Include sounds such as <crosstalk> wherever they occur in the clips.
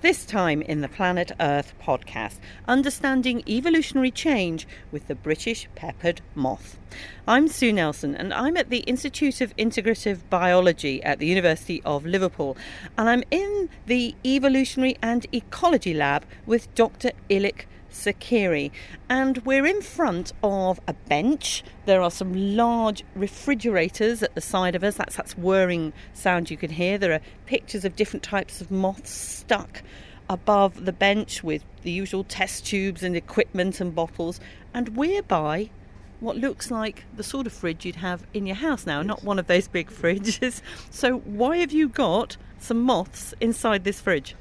This time in the Planet Earth podcast, understanding evolutionary change with the British peppered moth. I'm Sue Nelson and I'm at the Institute of Integrative Biology at the University of Liverpool and I'm in the Evolutionary and Ecology Lab with Dr. Ilik Saccheri. And we're in front of a bench. There are some large refrigerators at the side of us. That's that whirring sound you can hear. There are pictures of different types of moths stuck above the bench with the usual test tubes and equipment and bottles. And we're by what looks like the sort of fridge you'd have in your house now, not one of those big <laughs> fridges. So, why have you got some moths inside this fridge?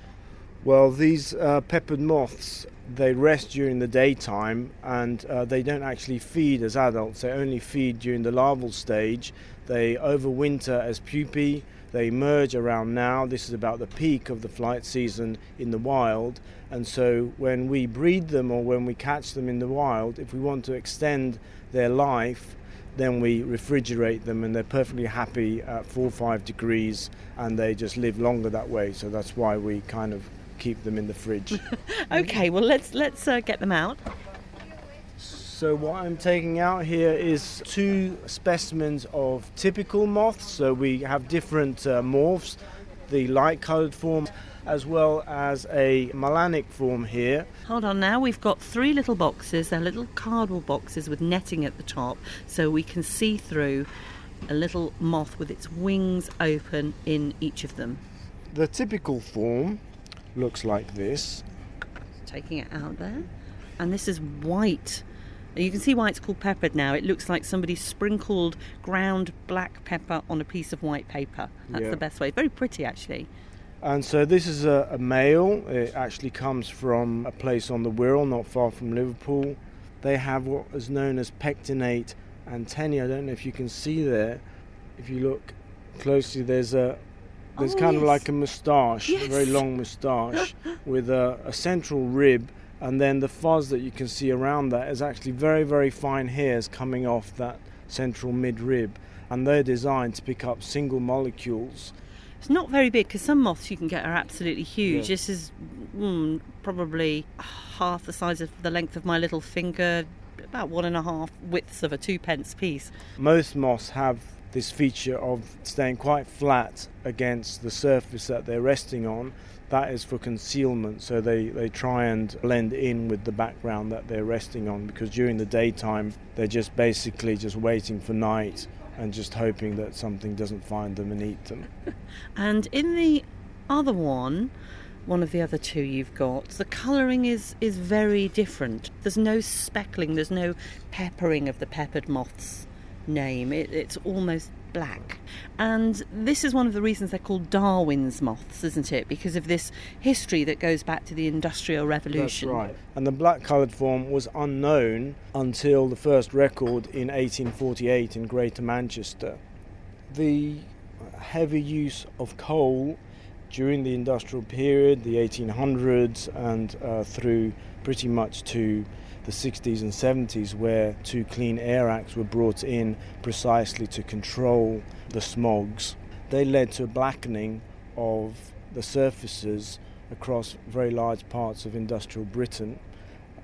Well, these uh, peppered moths they rest during the daytime and uh, they don't actually feed as adults. They only feed during the larval stage. They overwinter as pupae. They emerge around now. This is about the peak of the flight season in the wild. And so when we breed them or when we catch them in the wild, if we want to extend their life, then we refrigerate them and they're perfectly happy at 4 or 5 degrees and they just live longer that way. So that's why we kind of keep them in the fridge. <laughs> okay, well let's let's uh, get them out. So what I'm taking out here is two specimens of typical moths. So we have different uh, morphs, the light-colored form as well as a melanic form here. Hold on now, we've got three little boxes. They're little cardboard boxes with netting at the top so we can see through a little moth with its wings open in each of them. The typical form looks like this. Taking it out there. And this is white. You can see why it's called peppered now. It looks like somebody sprinkled ground black pepper on a piece of white paper. That's yeah. the best way. Very pretty, actually. And so this is a, a, male. It actually comes from a place on the Wirral, not far from Liverpool. They have what is known as pectinate antennae. I don't know if you can see there. If you look closely, there's a, there's oh, kind yes. of like a moustache, yes. a very long moustache, with a, a, central rib, and then the fuzz that you can see around that is actually very, very fine hairs coming off that central mid rib, and they're designed to pick up single molecules. It's not very big because some moths you can get are absolutely huge. Yeah. This is mm, probably half the size of the length of my little finger, about one and a half widths of a two pence piece. Most moths have this feature of staying quite flat against the surface that they're resting on. That is for concealment, so they, they try and blend in with the background that they're resting on because during the daytime they're just basically just waiting for night and just hoping that something doesn't find them and eat them. <laughs> and in the other one, one of the other two you've got, the colouring is, is very different. There's no speckling, there's no peppering of the peppered moths name. It, it's almost black. And this is one of the reasons they're called Darwin's moths, isn't it? Because of this history that goes back to the Industrial Revolution. That's right. And the black coloured form was unknown until the first record in 1848 in Greater Manchester. The heavy use of coal during the industrial period, the 1800s, and uh, through pretty much to the 60s and 70s, where two Clean Air Acts were brought in precisely to control the smogs. They led to a blackening of the surfaces across very large parts of industrial Britain,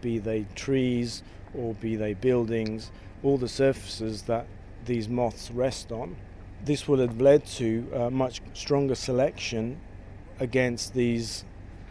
be they trees or be they buildings, all the surfaces that these moths rest on. This would have led to a much stronger selection against these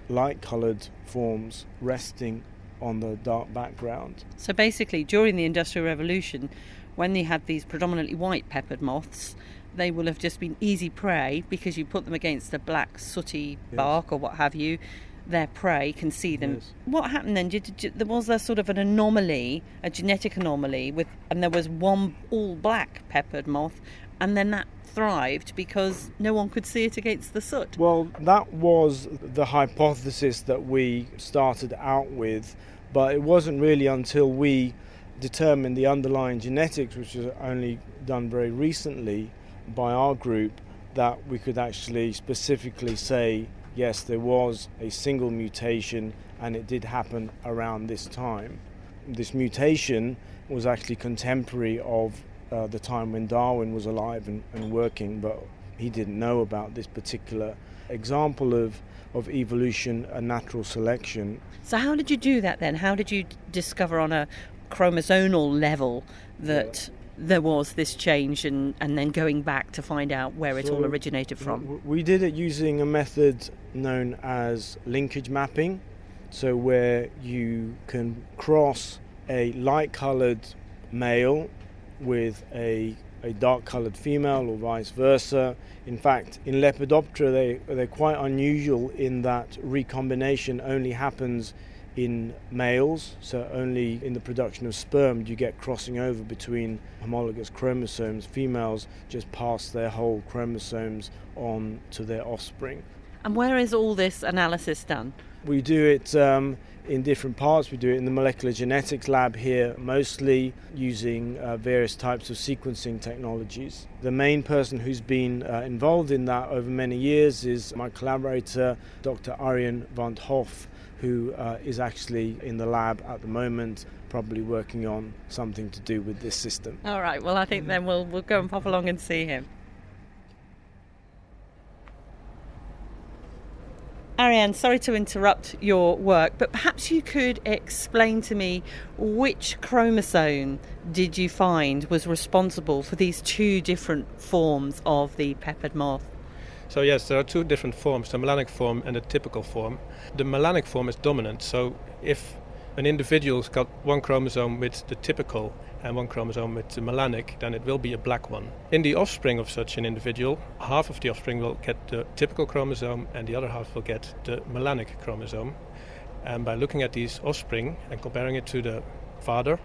light coloured forms resting on the dark background. So basically, during the Industrial Revolution, when they had these predominantly white peppered moths, they will have just been easy prey because you put them against the black sooty yes. bark or what have you. Their prey can see them. Yes. What happened then? Did, did, there was a sort of an anomaly, a genetic anomaly, with, and there was one all black peppered moth, and then that thrived because no one could see it against the soot. Well, that was the hypothesis that we started out with but it wasn't really until we determined the underlying genetics, which was only done very recently by our group, that we could actually specifically say yes, there was a single mutation and it did happen around this time. This mutation was actually contemporary of uh, the time when Darwin was alive and, and working, but he didn't know about this particular example of, of evolution and natural selection. So, how did you do that then? How did you discover on a chromosomal level that yeah. there was this change and, and then going back to find out where it all originated from? We did it using a method known as linkage mapping. So, where you can cross a light colored male with a, a dark colored female or vice versa. In fact, in Lepidoptera, they, they're quite unusual in that recombination only happens in males, so only in the production of sperm do you get crossing over between homologous chromosomes. Females just pass their whole chromosomes on to their offspring. And where is all this analysis done? We do it um, in different parts. We do it in the molecular genetics lab here, mostly using uh, various types of sequencing technologies. The main person who's been uh, involved in that over many years is my collaborator, Dr. Arjan van 't Hof, who uh, is actually in the lab at the moment, probably working on something to do with this system. All right, well, I think then we'll, we'll go and pop along and see him. Arjan, sorry to interrupt your work, but perhaps you could explain to me which chromosome did you find was responsible for these two different forms of the peppered moth? So, yes, there are two different forms the melanic form and the typical form. The melanic form is dominant, so if an individual's got one chromosome with the typical and one chromosome with the melanic, then it will be a black one. In the offspring of such an individual, half of the offspring will get the typical chromosome and the other half will get the melanic chromosome. And by looking at these offspring and comparing it to the father,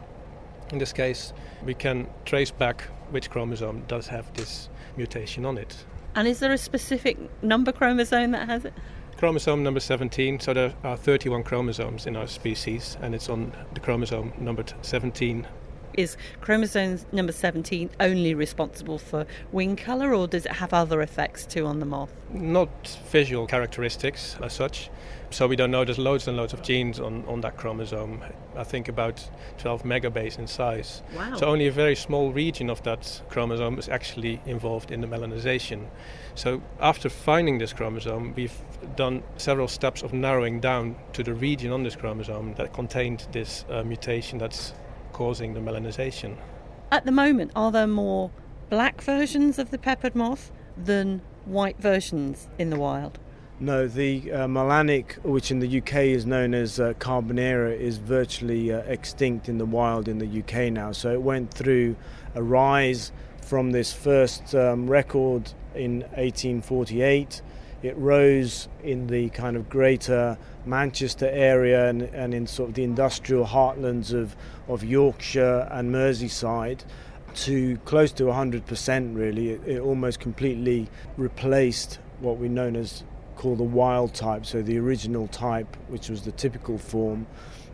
in this case, we can trace back which chromosome does have this mutation on it. And is there a specific number chromosome that has it? Chromosome number 17, so there are 31 chromosomes in our species, and it's on the chromosome numbered 17 is chromosome number 17 only responsible for wing colour or does it have other effects too on the moth? Not visual characteristics as such. So we don't know there's loads and loads of genes on, on that chromosome. I think about 12 megabase in size. Wow. So only a very small region of that chromosome is actually involved in the melanization. So after finding this chromosome, we've done several steps of narrowing down to the region on this chromosome that contained this uh, mutation that's causing the melanization. At the moment, are there more black versions of the peppered moth than white versions in the wild? No, the uh, melanic, which in the UK is known as uh, carbonaria, is virtually uh, extinct in the wild in the UK now. So it went through a rise from this first um, record in 1848 it rose in the kind of greater Manchester area and, and in sort of the industrial heartlands of, of Yorkshire and Merseyside to close to 100% really. It, it almost completely replaced what we known as call the wild type, so the original type, which was the typical form,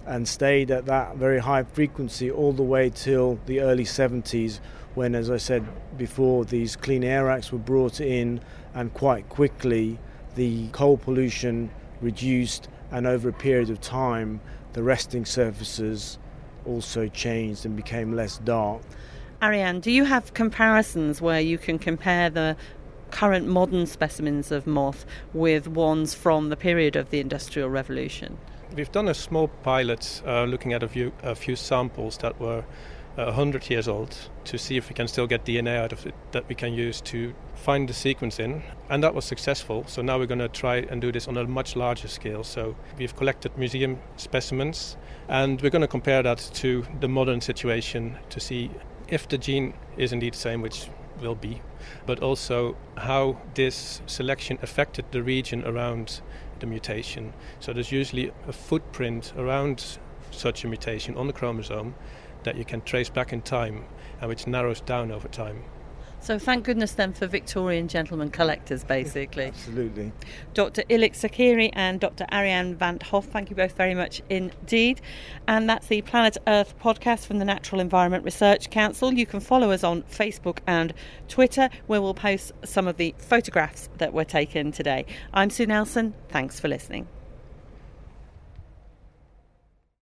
and stayed at that very high frequency all the way till the early 70s, when, as I said before, these Clean Air Acts were brought in and quite quickly the coal pollution reduced, and over a period of time, the resting surfaces also changed and became less dark. Arjan, do you have comparisons where you can compare the current modern specimens of moth with ones from the period of the Industrial Revolution? We've done a small pilot uh, looking at a few, a few samples that were 100 years old to see if we can still get DNA out of it that we can use to find the sequence in. And that was successful. So now we're going to try and do this on a much larger scale. So we've collected museum specimens and we're going to compare that to the modern situation to see if the gene is indeed the same, which will be, but also how this selection affected the region around the mutation. So there's usually a footprint around such a mutation on the chromosome that you can trace back in time and which narrows down over time. So thank goodness then for Victorian gentlemen collectors, basically. Absolutely. Dr. Ilik Saccheri and Dr. Arjan van 't Hof, thank you both very much indeed. And that's the Planet Earth podcast from the Natural Environment Research Council. You can follow us on Facebook and Twitter, where we'll post some of the photographs that were taken today. I'm Sue Nelson. Thanks for listening.